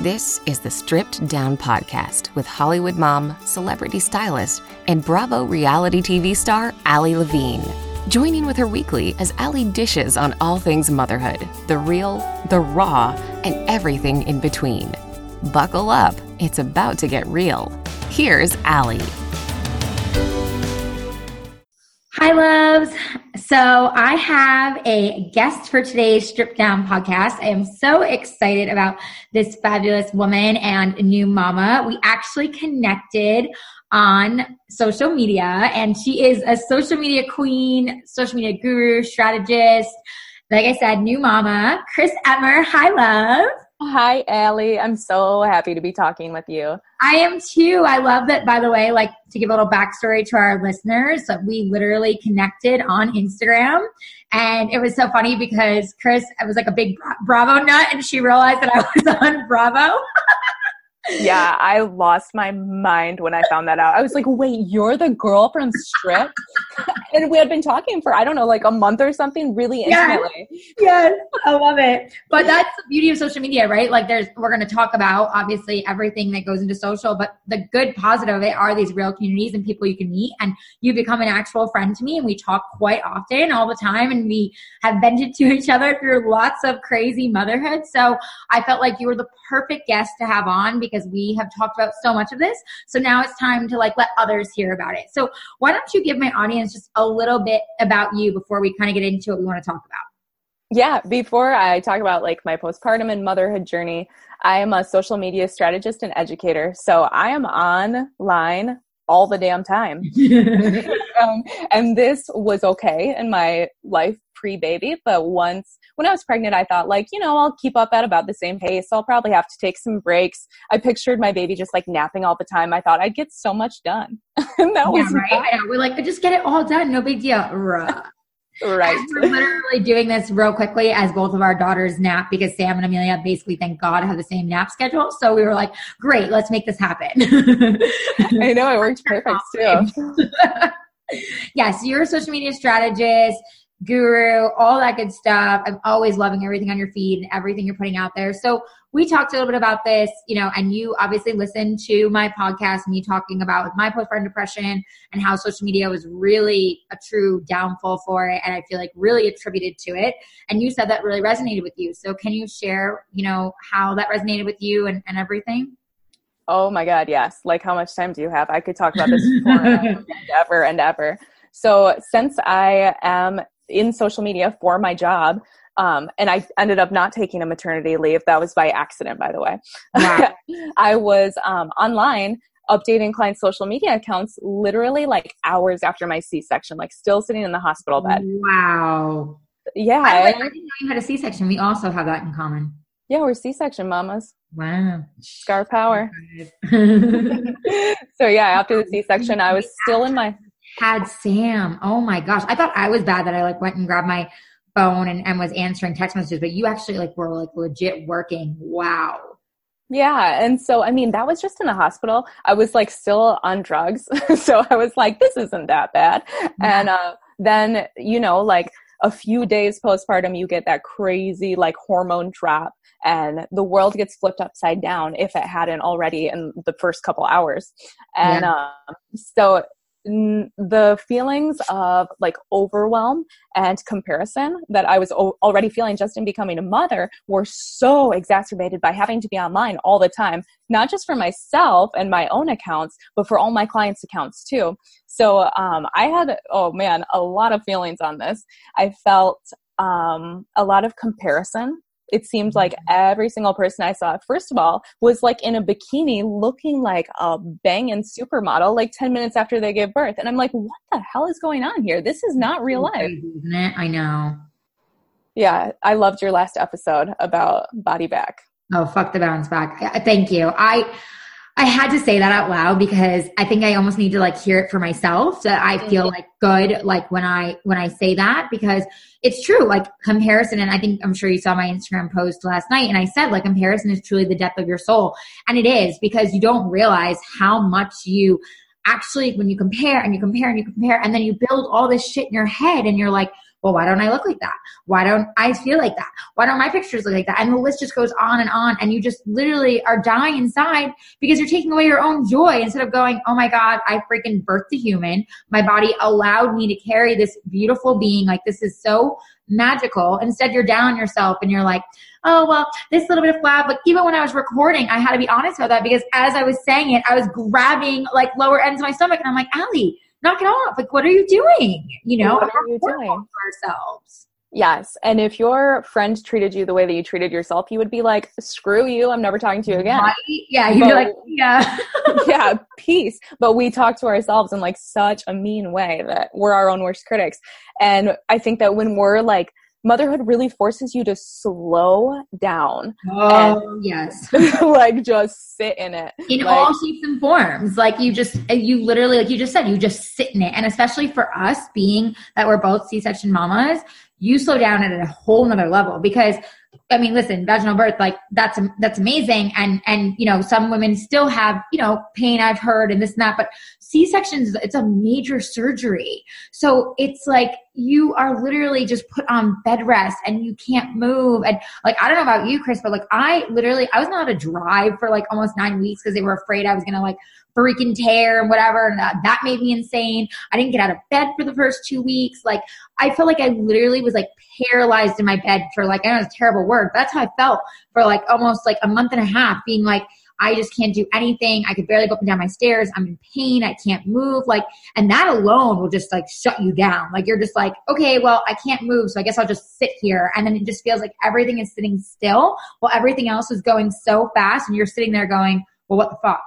This is the Stripped Down Podcast with Hollywood mom, celebrity stylist, and Bravo reality TV star Ali Levine. Joining with her weekly as Ali dishes on all things motherhood the real, the raw, and everything in between. Buckle up, it's about to get real. Here's Ali. Hi, loves. So, I have a guest for today's Strip Down podcast. I am so excited about this fabulous woman and new mama. We actually connected on social media, and she is a social media queen, social media guru, strategist. Like I said, new mama, Chris Emmer. Hi, love. Hi, Ali. I'm so happy to be talking with you. I am too. I love that, by the way, like to give a little backstory to our listeners, that we literally connected on Instagram. And it was so funny because Chris, I was like a big Bravo nut and she realized that I was on Bravo. yeah, I lost my mind when I found that out. I was like, wait, you're the girl from Strip? and we had been talking for, I don't know, like a month or something, really intimately. Yes, yes I love it. But that's the beauty of social media, right? Like, there's, we're going to talk about obviously everything that goes into social, but the good positive of it are these real communities and people you can meet. And you become an actual friend to me, and we talk quite often, all the time, and we have vented to each other through lots of crazy motherhood. So I felt like you were the perfect guest to have on because because we have talked about so much of this. So now it's time to like let others hear about it. So why don't you give my audience just a little bit about you before we kind of get into what we want to talk about? Yeah, before I talk about like my postpartum and motherhood journey, I am a social media strategist and educator. So I am online all the damn time. um, and this was okay in my life pre baby. But once, when I was pregnant, I thought, like, you know, I'll keep up at about the same pace. I'll probably have to take some breaks. I pictured my baby just like napping all the time. I thought I'd get so much done. and that yeah, was right. We're like, just get it all done. No big deal. Right. we're literally doing this real quickly as both of our daughters nap because Sam and Amelia basically, thank God, have the same nap schedule. So we were like, great, let's make this happen. I know it worked perfect too. yes, you're a social media strategist guru, all that good stuff. I'm always loving everything on your feed and everything you're putting out there. So we talked a little bit about this, you know, and you obviously listened to my podcast, me talking about my postpartum depression and how social media was really a true downfall for it. And I feel like really attributed to it. And you said that really resonated with you. So can you share, you know, how that resonated with you and, and everything? Oh my God, yes. Like how much time do you have? I could talk about this forever and ever and ever. So since I am in social media for my job. Um, and I ended up not taking a maternity leave. That was by accident, by the way. Wow. I was um, online updating clients' social media accounts literally like hours after my C section, like still sitting in the hospital bed. Wow. Yeah. I, didn't know you had a C section. We also have that in common. Yeah, we're C section mamas. Wow. Scar power. so, yeah, after the C section, I was still in my had Sam. Oh my gosh. I thought I was bad that I like went and grabbed my phone and, and was answering text messages, but you actually like were like legit working. Wow. Yeah. And so, I mean, that was just in the hospital. I was like still on drugs. so I was like, this isn't that bad. Yeah. And uh, then, you know, like a few days postpartum, you get that crazy like hormone drop and the world gets flipped upside down if it hadn't already in the first couple hours. And yeah. um, so the feelings of like overwhelm and comparison that I was already feeling just in becoming a mother were so exacerbated by having to be online all the time, not just for myself and my own accounts, but for all my clients' accounts too. So um, I had, oh man, a lot of feelings on this. I felt um, a lot of comparison it seemed like mm-hmm. every single person I saw, first of all, was like in a bikini looking like a banging supermodel like 10 minutes after they gave birth. And I'm like, what the hell is going on here? This is not real life. I know. Yeah, I loved your last episode about body back. Oh, fuck the bounce back. Thank you. I I had to say that out loud because I think I almost need to like hear it for myself so I feel mm-hmm. like good like when I when I say that because it's true like comparison and I think I'm sure you saw my Instagram post last night and I said like comparison is truly the depth of your soul. And it is because you don't realize how much you actually when you compare and you compare and you compare and then you build all this shit in your head and you're like well, why don't I look like that? Why don't I feel like that? Why don't my pictures look like that? And the list just goes on and on. And you just literally are dying inside because you're taking away your own joy instead of going, oh my God, I freaking birthed a human. My body allowed me to carry this beautiful being. Like this is so magical. Instead, you're down on yourself and you're like, oh, well, this little bit of flab. But even when I was recording, I had to be honest about that because as I was saying it, I was grabbing like lower ends of my stomach and I'm like, Ali, knock it off. Like, what are you doing? You know, what are you doing? For ourselves. Yes. And if your friend treated you the way that you treated yourself, you would be like, screw you. I'm never talking to you again. Right? Yeah. You'd but, be like, yeah. yeah, peace. But we talk to ourselves in like such a mean way that we're our own worst critics. And I think that when we're like, motherhood really forces you to slow down. Oh, yes. like just sit in it. In like, all shapes and forms. Like you just, uh, you literally, like you just said, you just sit in it. And especially for us being that we're both C-section mamas, you slow down at a whole nother level because I mean, listen, vaginal birth, like that's, that's amazing. And, and, you know, some women still have, you know, pain I've heard and this and that, but C-sections, it's a major surgery. So it's like you are literally just put on bed rest and you can't move. And like, I don't know about you, Chris, but like I literally, I was not to drive for like almost nine weeks because they were afraid I was going to like freaking tear and whatever. And that, that made me insane. I didn't get out of bed for the first two weeks. Like I felt like I literally was like paralyzed in my bed for like, I know it's terrible word, but that's how I felt for like almost like a month and a half being like, I just can't do anything. I could barely go up and down my stairs. I'm in pain. I can't move. Like, and that alone will just like shut you down. Like, you're just like, okay, well, I can't move. So I guess I'll just sit here. And then it just feels like everything is sitting still while everything else is going so fast. And you're sitting there going, well, what the fuck?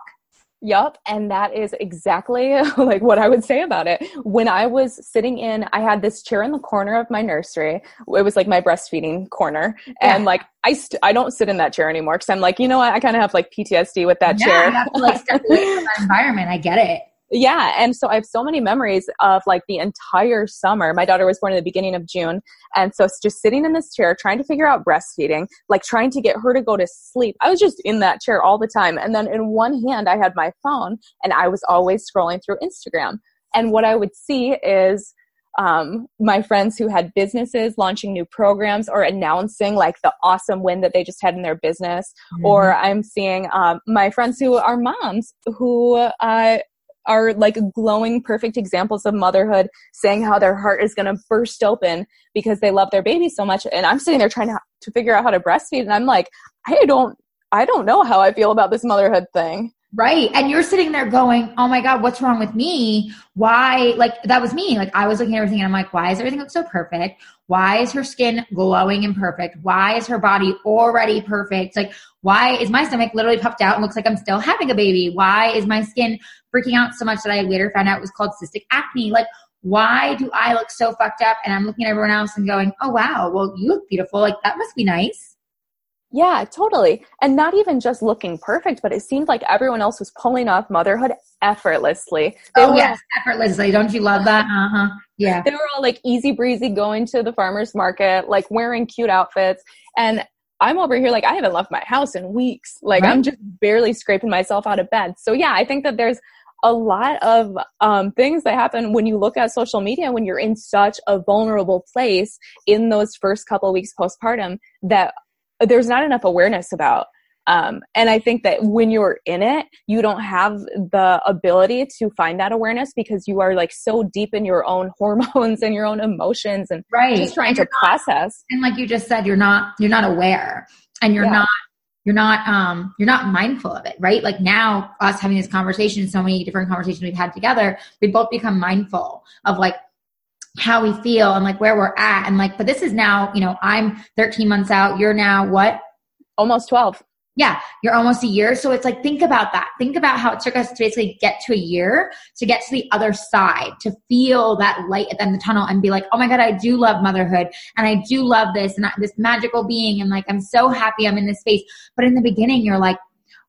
Yup, and that is exactly like what I would say about it. When I was sitting in, I had this chair in the corner of my nursery. It was like my breastfeeding corner, yeah. and like I st- I don't sit in that chair anymore because I'm like, you know what, I kind of have like PTSD with that yeah, chair. You have to like step away from that environment. I get it yeah and so i have so many memories of like the entire summer. My daughter was born in the beginning of june and so just sitting in this chair trying to figure out breastfeeding like trying to get her to go to sleep. I was just in that chair all the time and then in one hand i had my phone and i was always scrolling through instagram. And what i would see is um, my friends who had businesses launching new programs or announcing like the awesome win that they just had in their business. Mm-hmm. or i'm seeing um, my friends who are moms who uh, are like glowing perfect examples of motherhood saying how their heart is going to burst open because they love their baby so much and i'm sitting there trying to, to figure out how to breastfeed and i'm like i don't i don't know how i feel about this motherhood thing Right. And you're sitting there going, Oh my God, what's wrong with me? Why? Like, that was me. Like, I was looking at everything and I'm like, why does everything look so perfect? Why is her skin glowing and perfect? Why is her body already perfect? Like, why is my stomach literally puffed out and looks like I'm still having a baby? Why is my skin freaking out so much that I later found out it was called cystic acne? Like, why do I look so fucked up? And I'm looking at everyone else and going, Oh wow, well, you look beautiful. Like, that must be nice. Yeah, totally. And not even just looking perfect, but it seemed like everyone else was pulling off motherhood effortlessly. They oh, yes, effortlessly. Don't you love that? Uh huh. Yeah. They were all like easy breezy going to the farmer's market, like wearing cute outfits. And I'm over here like I haven't left my house in weeks. Like right. I'm just barely scraping myself out of bed. So yeah, I think that there's a lot of um, things that happen when you look at social media when you're in such a vulnerable place in those first couple weeks postpartum that there's not enough awareness about. Um, and I think that when you're in it, you don't have the ability to find that awareness because you are like so deep in your own hormones and your own emotions and right. just trying to process. and like you just said, you're not you're not aware and you're yeah. not you're not um you're not mindful of it right? Like now us having this conversation so many different conversations we've had together we both become mindful of like how we feel and like where we're at and like but this is now you know i'm 13 months out you're now what? Almost 12 yeah you're almost a year. So it's like think about that. Think about how it took us to basically get to a year to get to the other side to feel that light at the end of the tunnel and be like oh my god i do love motherhood and i do love this and this magical being and like i'm so happy i'm in this space. But in the beginning you're like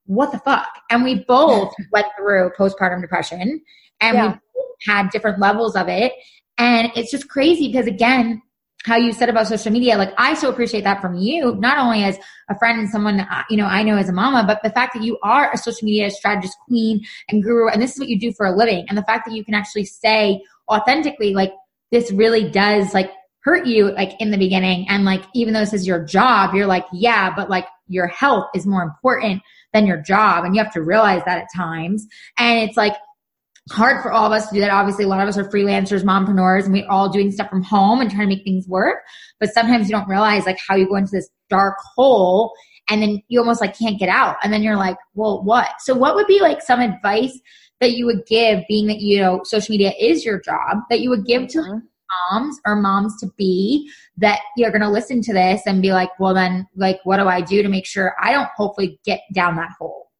what the fuck? And we both went through postpartum depression and yeah. we had different levels of it. And it's just crazy because again, how you said about social media, like I so appreciate that from you, not only as a friend and someone, uh, you know, I know as a mama, but the fact that you are a social media strategist queen and guru, and this is what you do for a living. And the fact that you can actually say authentically, like, this really does like hurt you like in the beginning. And like, even though this is your job, you're like, yeah, but like your health is more important than your job. And you have to realize that at times. And it's like, hard for all of us to do that. Obviously, a lot of us are freelancers, mompreneurs, and we're all doing stuff from home and trying to make things work. But sometimes you don't realize like how you go into this dark hole and then you almost like can't get out. And then you're like, well, what? So what would be like some advice that you would give being that, you know, social media is your job that you would give to mm-hmm. moms or moms to be that you're going to listen to this and be like, well, then like, what do I do to make sure I don't hopefully get down that hole?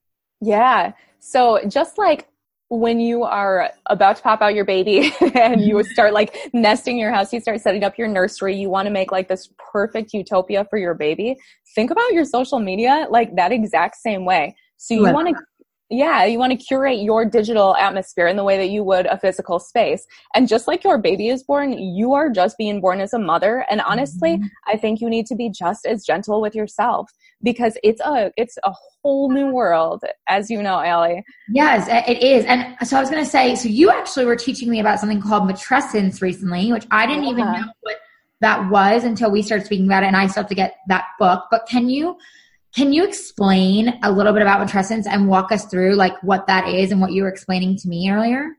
Yeah. So just like when you are about to pop out your baby and you start like nesting your house, you start setting up your nursery, you want to make like this perfect utopia for your baby. Think about your social media like that exact same way. So you want to yeah, you want to curate your digital atmosphere in the way that you would a physical space. And just like your baby is born, you are just being born as a mother. And honestly, mm-hmm. I think you need to be just as gentle with yourself because it's a it's a whole new world, as you know, Ali. Yes, it is. And so I was going to say, so you actually were teaching me about something called matrescence recently, which I didn't yeah. even know what that was until we started speaking about it, and I still have to get that book. But can you? Can you explain a little bit about matrescence and walk us through like what that is and what you were explaining to me earlier?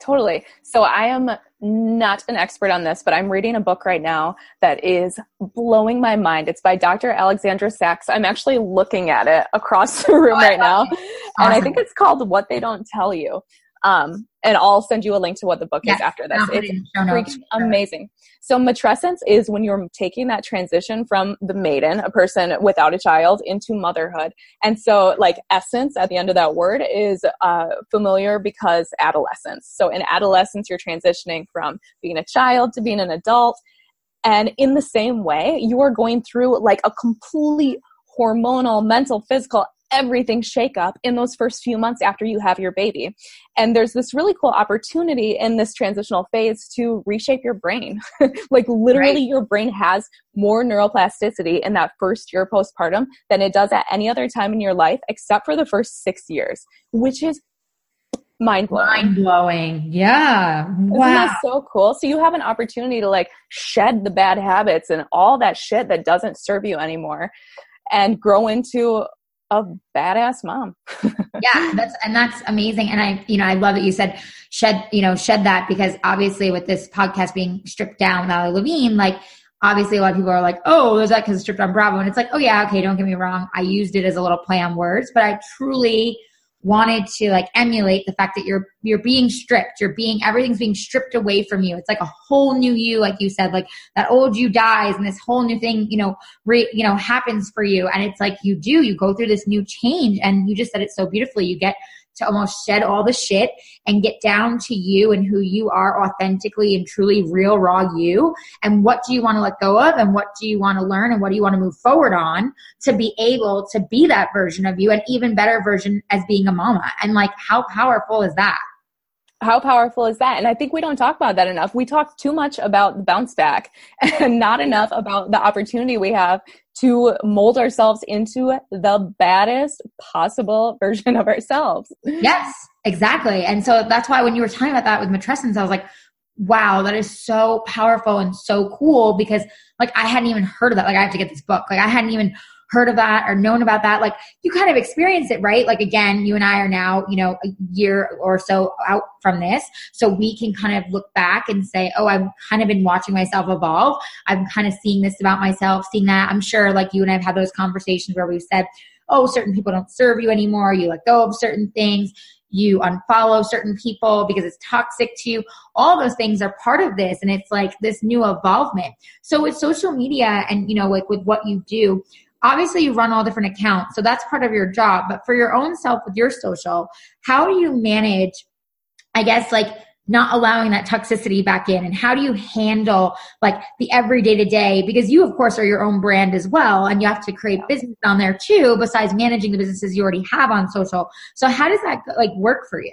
Totally. So I am not an expert on this, but I'm reading a book right now that is blowing my mind. It's by Dr. Alexandra Sacks. I'm actually looking at it across the room oh, right now. And I think it's called What They Don't Tell You. Um, and I'll send you a link to what the book yes, is after this. It's amazing. So matrescence is when you're taking that transition from the maiden, a person without a child, into motherhood. And so like essence at the end of that word is uh, familiar because adolescence. So in adolescence, you're transitioning from being a child to being an adult. And in the same way, you are going through like a complete hormonal, mental, physical, everything shake up in those first few months after you have your baby. And there's this really cool opportunity in this transitional phase to reshape your brain. like literally right. your brain has more neuroplasticity in that first year postpartum than it does at any other time in your life except for the first 6 years, which is mind blowing. Mind blowing. Yeah. Wow. Isn't that so cool? So you have an opportunity to like shed the bad habits and all that shit that doesn't serve you anymore and grow into a badass mom. yeah, that's and that's amazing. And I, you know, I love that you said shed, you know, shed that because obviously with this podcast being stripped down with Ali Levine, like obviously a lot of people are like, oh, is that because it's stripped on Bravo? And it's like, oh yeah, okay, don't get me wrong. I used it as a little play on words, but I truly wanted to like emulate the fact that you're you're being stripped. You're being everything's being stripped away from you. It's like a whole new you like you said like that old you dies and this whole new thing you know re, you know happens for you. And it's like you do. You go through this new change and you just said it so beautifully. You get to almost shed all the shit and get down to you and who you are authentically and truly real, raw you. And what do you want to let go of? And what do you want to learn? And what do you want to move forward on to be able to be that version of you, an even better version as being a mama? And like, how powerful is that? How powerful is that? And I think we don't talk about that enough. We talk too much about the bounce back and not enough about the opportunity we have to mold ourselves into the baddest possible version of ourselves. Yes, exactly. And so that's why when you were talking about that with matrescence, I was like, wow, that is so powerful and so cool because like I hadn't even heard of that. Like I have to get this book. Like I hadn't even heard of that or known about that like you kind of experienced it right like again you and i are now you know a year or so out from this so we can kind of look back and say oh i've kind of been watching myself evolve i'm kind of seeing this about myself seeing that i'm sure like you and i've had those conversations where we've said oh certain people don't serve you anymore you let go of certain things you unfollow certain people because it's toxic to you. All those things are part of this. And it's like this new evolvement. So with social media and, you know, like with what you do, obviously you run all different accounts so that's part of your job but for your own self with your social how do you manage i guess like not allowing that toxicity back in? And how do you handle like the everyday to day? Because you of course are your own brand as well and you have to create business on there too besides managing the businesses you already have on social. So how does that like work for you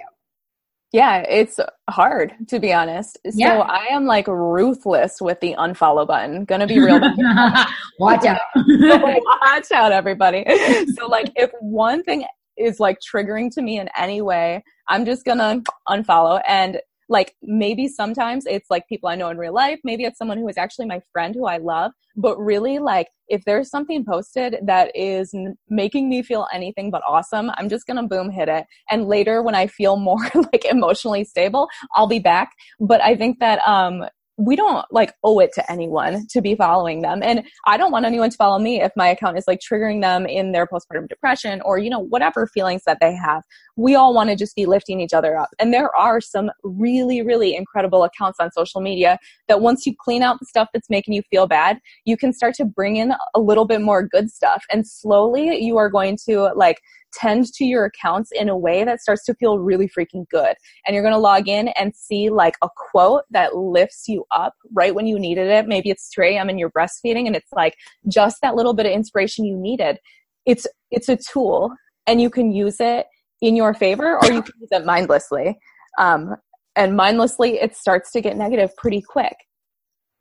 yeah, it's hard to be honest. Yeah. So I am like ruthless with the unfollow button. Gonna be real. Watch out. Watch out, everybody. So like if one thing is like triggering to me in any way, I'm just gonna unfollow. And Like maybe sometimes it's like people I know in real life, maybe it's someone who is actually my friend who I love, but really like if there's something posted that is n- making me feel anything but awesome, I'm just going to boom hit it. And later when I feel more like emotionally stable, I'll be back. But I think that um we don't like owe it to anyone to be following them. And I don't want anyone to follow me if my account is like triggering them in their postpartum depression or, you know, whatever feelings that they have. We all want to just be lifting each other up. And there are some really, really incredible accounts on social media that once you clean out the stuff that's making you feel bad, you can start to bring in a little bit more good stuff. And slowly you are going to like, tend to your accounts in a way that starts to feel really freaking good. And you're going to log in and see like a quote that lifts you up right when you needed it. Maybe it's 2 a.m. and you're breastfeeding and it's like just that little bit of inspiration you needed. It's, it's a tool and you can use it in your favor or you can use it mindlessly. Um, and mindlessly, it starts to get negative pretty quick.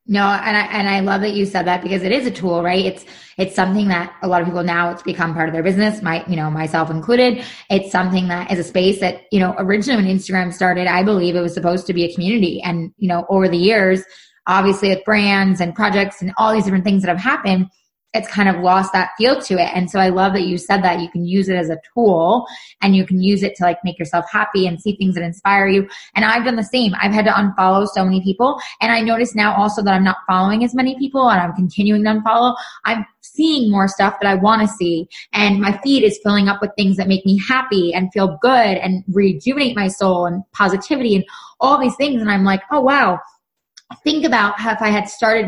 No, and I and I love that you said that because it is a tool, right? It's it's something that a lot of people now it's become part of their business, my you know, myself included. It's something that is a space that, you know, originally when Instagram started, I believe it was supposed to be a community. And, you know, over the years, obviously with brands and projects and all these different things that have happened, it's kind of lost that feel to it. And so I love that you said that you can use it as a tool and you can use it to like make yourself happy and see things that inspire you. And I've done the same. I've had to unfollow so many people. And I notice now also that I'm not following as many people and I'm continuing to unfollow. I'm seeing more stuff that I want to see. And my feed is filling up with things that make me happy and feel good and rejuvenate my soul and positivity and all these things. And I'm like, oh wow, think about how if I had started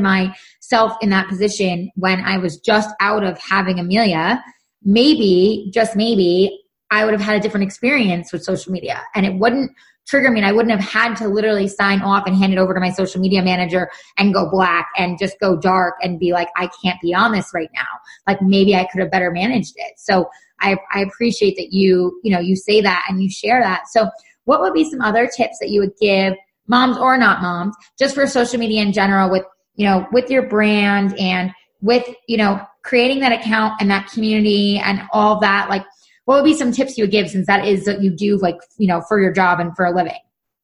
myself in that position when I was just out of having Amelia, maybe, just maybe, I would have had a different experience with social media and it wouldn't trigger me and I wouldn't have had to literally sign off and hand it over to my social media manager and go black and just go dark and be like, I can't be on this right now. Like maybe I could have better managed it. So I, I appreciate that you, you know, you say that and you share that. So what would be some other tips that you would give moms or not moms, just for social media in general with, you know, with your brand and with, you know, creating that account and that community and all that, like what would be some tips you would give since that is what you do like, you know, for your job and for a living?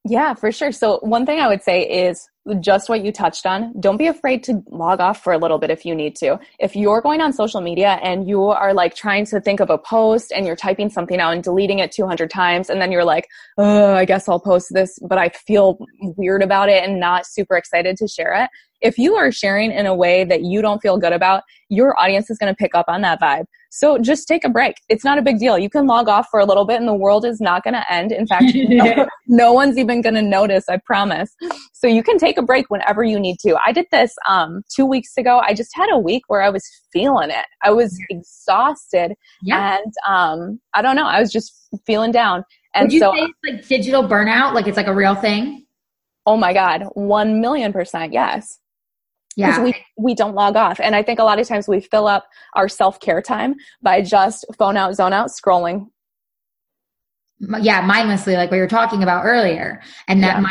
Yeah, for sure. So one thing I would say is just what you touched on. Don't be afraid to log off for a little bit if you need to. If you're going on social media and you are like trying to think of a post and you're typing something out and deleting it 200 times and then you're like, oh, I guess I'll post this, but I feel weird about it and not super excited to share it. If you are sharing in a way that you don't feel good about, your audience is going to pick up on that vibe. So just take a break. It's not a big deal. You can log off for a little bit and the world is not going to end. In fact, no, no, one's even going to notice, I promise. So you can take a break whenever you need to. I did this um, two weeks ago. I just had a week where I was feeling it. I was exhausted. Yeah. And um, I don't know. I was just feeling down. And Would you so, say it's like digital burnout? Like it's like a real thing? Oh my God. One million percent. Yes yeah. we, we don't log off. And I think a lot of times we fill up our self care time by just phone out, zone out, scrolling. Yeah, mindlessly, like we were talking about earlier. And that yeah.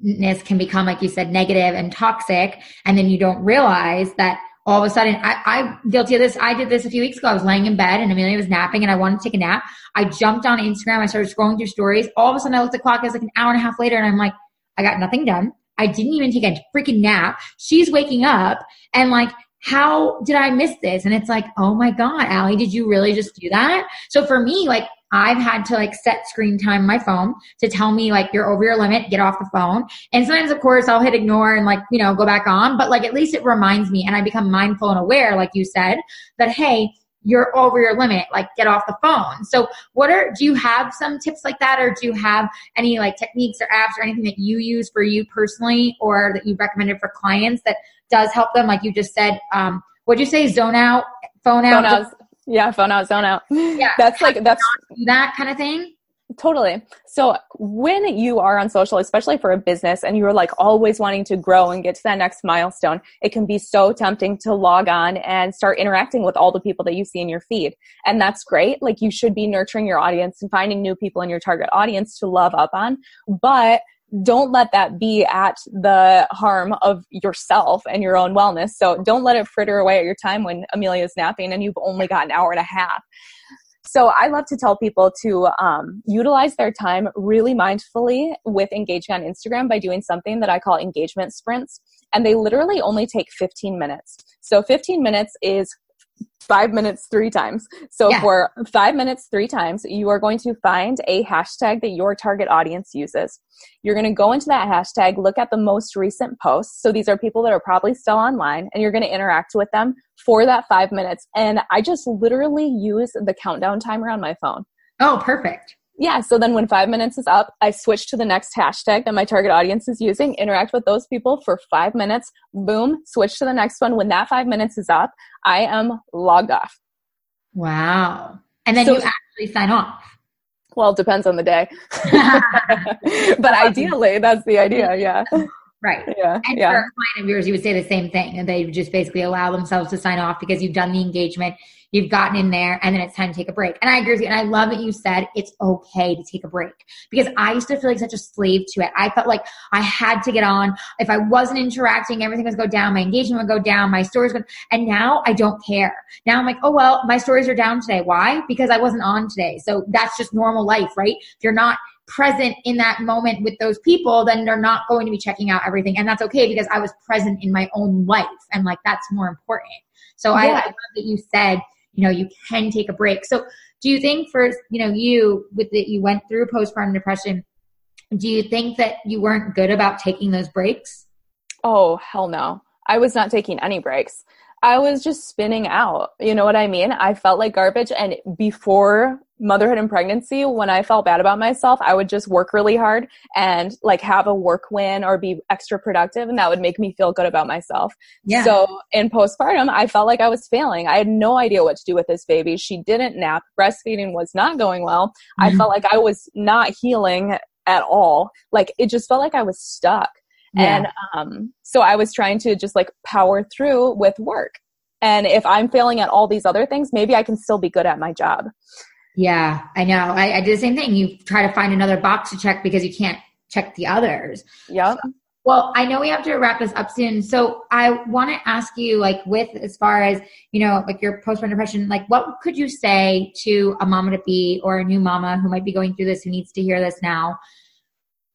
mindlessness can become, like you said, negative and toxic. And then you don't realize that all of a sudden, I, I'm guilty of this. I did this a few weeks ago. I was laying in bed and Amelia was napping and I wanted to take a nap. I jumped on Instagram. I started scrolling through stories. All of a sudden, I looked at the clock. It was like an hour and a half later and I'm like, I got nothing done. I didn't even take a freaking nap. She's waking up and like, how did I miss this? And it's like, oh my God, Ali, did you really just do that? So for me, like, I've had to like set screen time my phone to tell me like you're over your limit, get off the phone. And sometimes of course I'll hit ignore and like, you know, go back on, but like at least it reminds me and I become mindful and aware, like you said, that hey, you're over your limit, like get off the phone. So what are, do you have some tips like that or do you have any like techniques or apps or anything that you use for you personally or that you recommended for clients that does help them? Like you just said, um, what'd you say? Zone out, phone out? Phone out. Yeah, phone out, zone out. Yeah. That's like, that's that kind of thing. Totally. So when you are on social, especially for a business and you're like always wanting to grow and get to that next milestone, it can be so tempting to log on and start interacting with all the people that you see in your feed. And that's great. Like you should be nurturing your audience and finding new people in your target audience to love up on. But don't let that be at the harm of yourself and your own wellness. So don't let it fritter away at your time when Amelia's napping and you've only got an hour and a half. So I love to tell people to um, utilize their time really mindfully with engaging on Instagram by doing something that I call engagement sprints. And they literally only take 15 minutes. So 15 minutes is five minutes three times. So yeah. for five minutes three times, you are going to find a hashtag that your target audience uses. You're going to go into that hashtag, look at the most recent posts. So these are people that are probably still online, and you're going to interact with them for that five minutes. And I just literally use the countdown timer on my phone. Oh, perfect yeah, so then when five minutes is up, I switch to the next hashtag that my target audience is using, interact with those people for five minutes, boom, switch to the next one. When that five minutes is up, I am logged off. Wow. And then so, you actually sign off. Well, it depends on the day. but ideally, that's the idea, yeah. Right. Yeah. And yeah. for a client of yours, you would say the same thing. And they just basically allow themselves to sign off because you've done the engagement, you've gotten in there, and then it's time to take a break. And I agree with you. And I love that you said it's okay to take a break because I used to feel like such a slave to it. I felt like I had to get on. If I wasn't interacting, everything was go down. My engagement would go down. My stories would, and now I don't care. Now I'm like, oh, well, my stories are down today. Why? Because I wasn't on today. So that's just normal life, right? If you're not present in that moment with those people, then they're not going to be checking out everything. And that's okay because I was present in my own life. And like, that's more important. So yeah. I, I love that you said, you know, you can take a break. So do you think for, you know, you with that you went through postpartum depression, do you think that you weren't good about taking those breaks? Oh, hell no. I was not taking any breaks. I was just spinning out. You know what I mean? I felt like garbage. And before motherhood and pregnancy, when I felt bad about myself, I would just work really hard and like have a work win or be extra productive. And that would make me feel good about myself. Yeah. So in postpartum, I felt like I was failing. I had no idea what to do with this baby. She didn't nap. Breastfeeding was not going well. Mm-hmm. I felt like I was not healing at all. Like it just felt like I was stuck. Yeah. And um, so I was trying to just like power through with work. And if I'm failing at all these other things, maybe I can still be good at my job. Yeah, I know. I, I did the same thing. You try to find another box to check because you can't check the others. Yep. So, well, I know we have to wrap this up soon. So I want to ask you, like, with as far as, you know, like your postpartum depression, like, what could you say to a mama to be or a new mama who might be going through this, who needs to hear this now?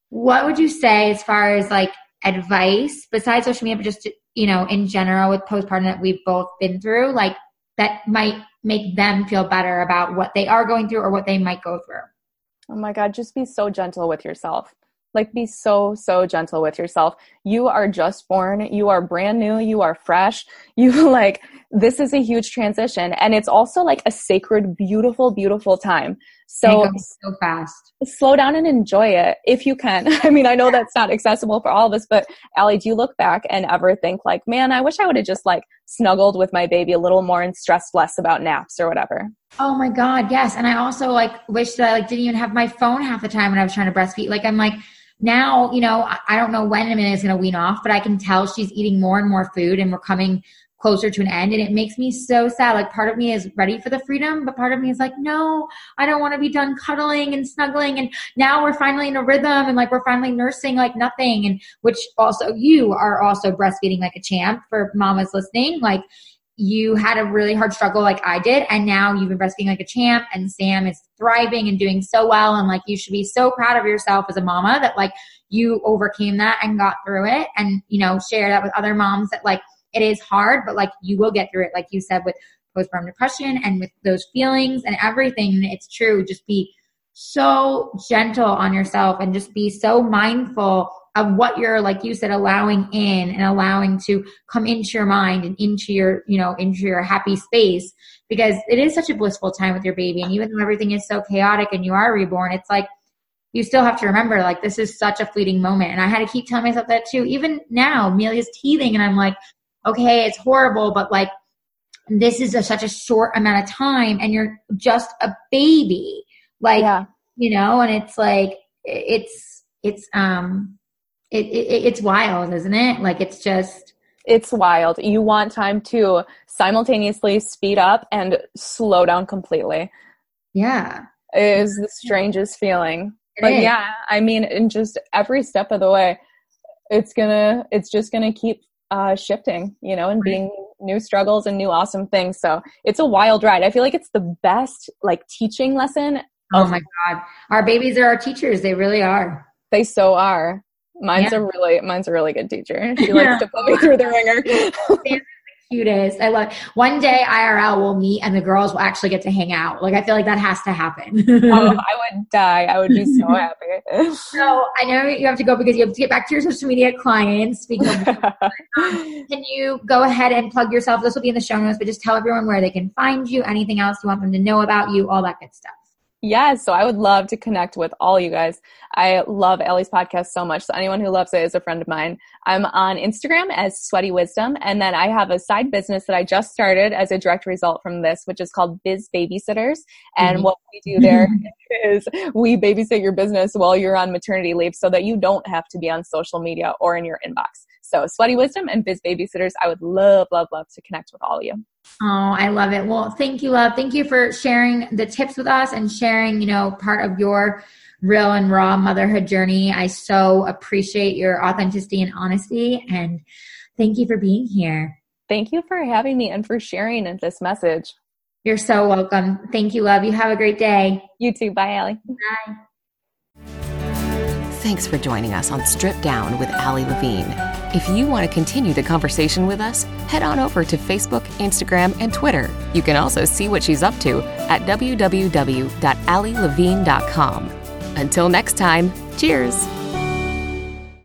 What would you say as far as like advice besides social media, but just, you know, in general with postpartum that we've both been through, like that might make them feel better about what they are going through or what they might go through? Oh my God, just be so gentle with yourself. Like, be so, so gentle with yourself. You are just born. You are brand new. You are fresh. You like, this is a huge transition. And it's also like a sacred, beautiful, beautiful time. So, so fast. Slow down and enjoy it if you can. I mean, I know that's not accessible for all of us, but Ali, do you look back and ever think like, man, I wish I would have just like snuggled with my baby a little more and stressed less about naps or whatever? Oh my God, yes. And I also like wish that I like didn't even have my phone half the time when I was trying to breastfeed. Like I'm like, now, you know, I don't know when Amanda is going to wean off, but I can tell she's eating more and more food and we're coming closer to an end. And it makes me so sad. Like part of me is ready for the freedom, but part of me is like, no, I don't want to be done cuddling and snuggling. And now we're finally in a rhythm and like we're finally nursing like nothing. And which also you are also breastfeeding like a champ for mamas listening. Like you had a really hard struggle like I did, and now you've been breastfeeding like a champ, and Sam is thriving and doing so well. And like, you should be so proud of yourself as a mama that like you overcame that and got through it, and you know, share that with other moms that like it is hard, but like you will get through it, like you said, with postpartum depression and with those feelings and everything. It's true. Just be so gentle on yourself and just be so mindful of what you're like you said allowing in and allowing to come into your mind and into your you know into your happy space because it is such a blissful time with your baby and even though everything is so chaotic and you are reborn it's like you still have to remember like this is such a fleeting moment and i had to keep telling myself that too even now amelia's teething and i'm like okay it's horrible but like this is a, such a short amount of time and you're just a baby like yeah. you know and it's like it's it's um it, it, it's wild, isn't it? Like it's just it's wild. You want time to simultaneously speed up and slow down completely. Yeah. It is the strangest feeling. It but is. yeah, I mean, in just every step of the way, it's gonna, it's just gonna keep uh, shifting, you know, and being new struggles and new awesome things. So it's a wild ride. I feel like it's the best like teaching lesson. Oh my God. Our babies are our teachers. They really are. They so are. Mine's yeah. a really mine's a really good teacher. She likes to put me through the ringer. cutest. I love one day IRL will meet and the girls will actually get to hang out. Like I feel like that has to happen. oh, I would die. I would be so happy. so I know you have to go because you have to get back to your social media clients. Speaking of, can you go ahead and plug yourself? This will be in the show notes, but just tell everyone where they can find you, anything else you want them to know about you, all that good stuff. Yes, so I would love to connect with all you guys. I love Ellie's podcast so much. So anyone who loves it is a friend of mine. I'm on Instagram as Sweaty Wisdom, and then I have a side business that I just started as a direct result from this, which is called Biz Babysitters. And mm-hmm. what we do there is we babysit your business while you're on maternity leave, so that you don't have to be on social media or in your inbox. So Sweaty Wisdom and Biz Babysitters, I would love, love, love to connect with all of you. Oh, I love it. Well, thank you, love. Thank you for sharing the tips with us and sharing, you know, part of your real and raw motherhood journey. I so appreciate your authenticity and honesty. And thank you for being here. Thank you for having me and for sharing this message. You're so welcome. Thank you, love. You have a great day. You too. Bye, Ali. Bye. Thanks for joining us on Strip Down with Ali Levine. If you want to continue the conversation with us, head on over to Facebook, Instagram, and Twitter. You can also see what she's up to at www.allielevine.com. Until next time, cheers!